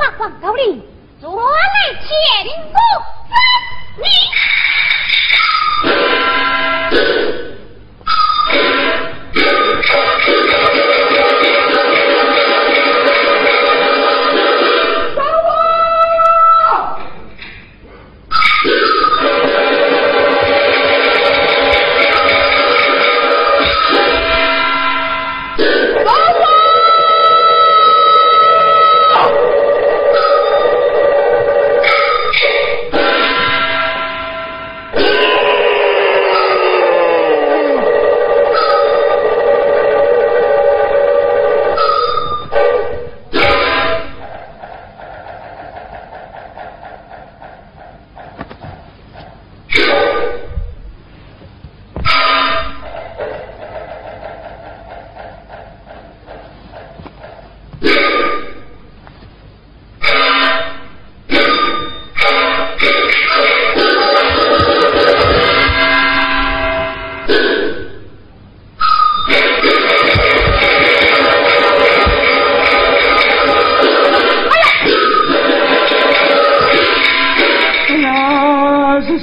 Hoặc 准来千古风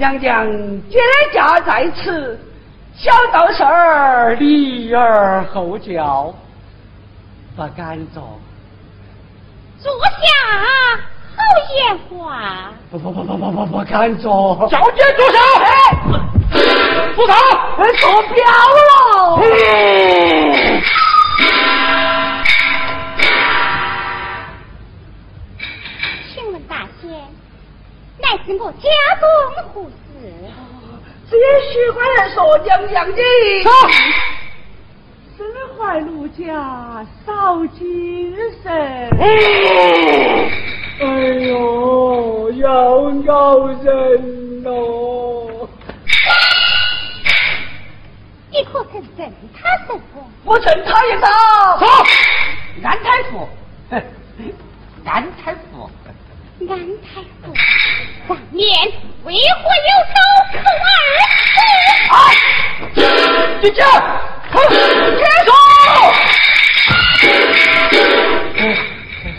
娘娘接驾在此，小道士儿离而后教，不敢坐，坐下。好言话，不不不不不不不敢坐。小姐住手！住手！坐标了。请中何事？只有徐官人说娘娘的。身怀禄家少精神。哎呦，要咬人喽！你可曾认他什么？我认他一个。走，安太傅，安太傅，安太傅，当年为何有手可二子？进去，结束。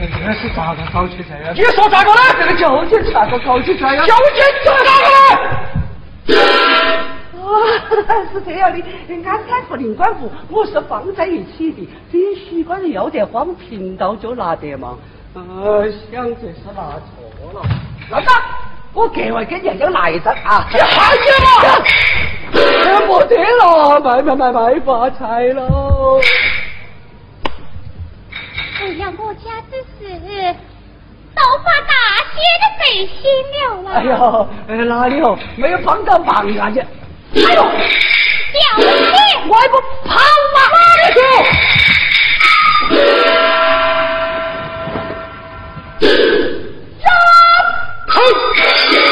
这是咋个搞起这样？你说咋个呢？这个究竟咋个搞起这样？究竟咋个呢？啊，是这样的，安太傅、灵官府，我是放在一起的。这许官人要得慌，贫道就拿得嘛。呃，想这是拿错了。老大，我格外给娘娘拿一张啊！你害死了！没得了，卖卖卖卖发财喽！哎呀我家之事，都发大仙的背心了哎呦，哪里哦？没有帮到忙啊！你，哎呦，小心！我还不跑吗？¡Ay!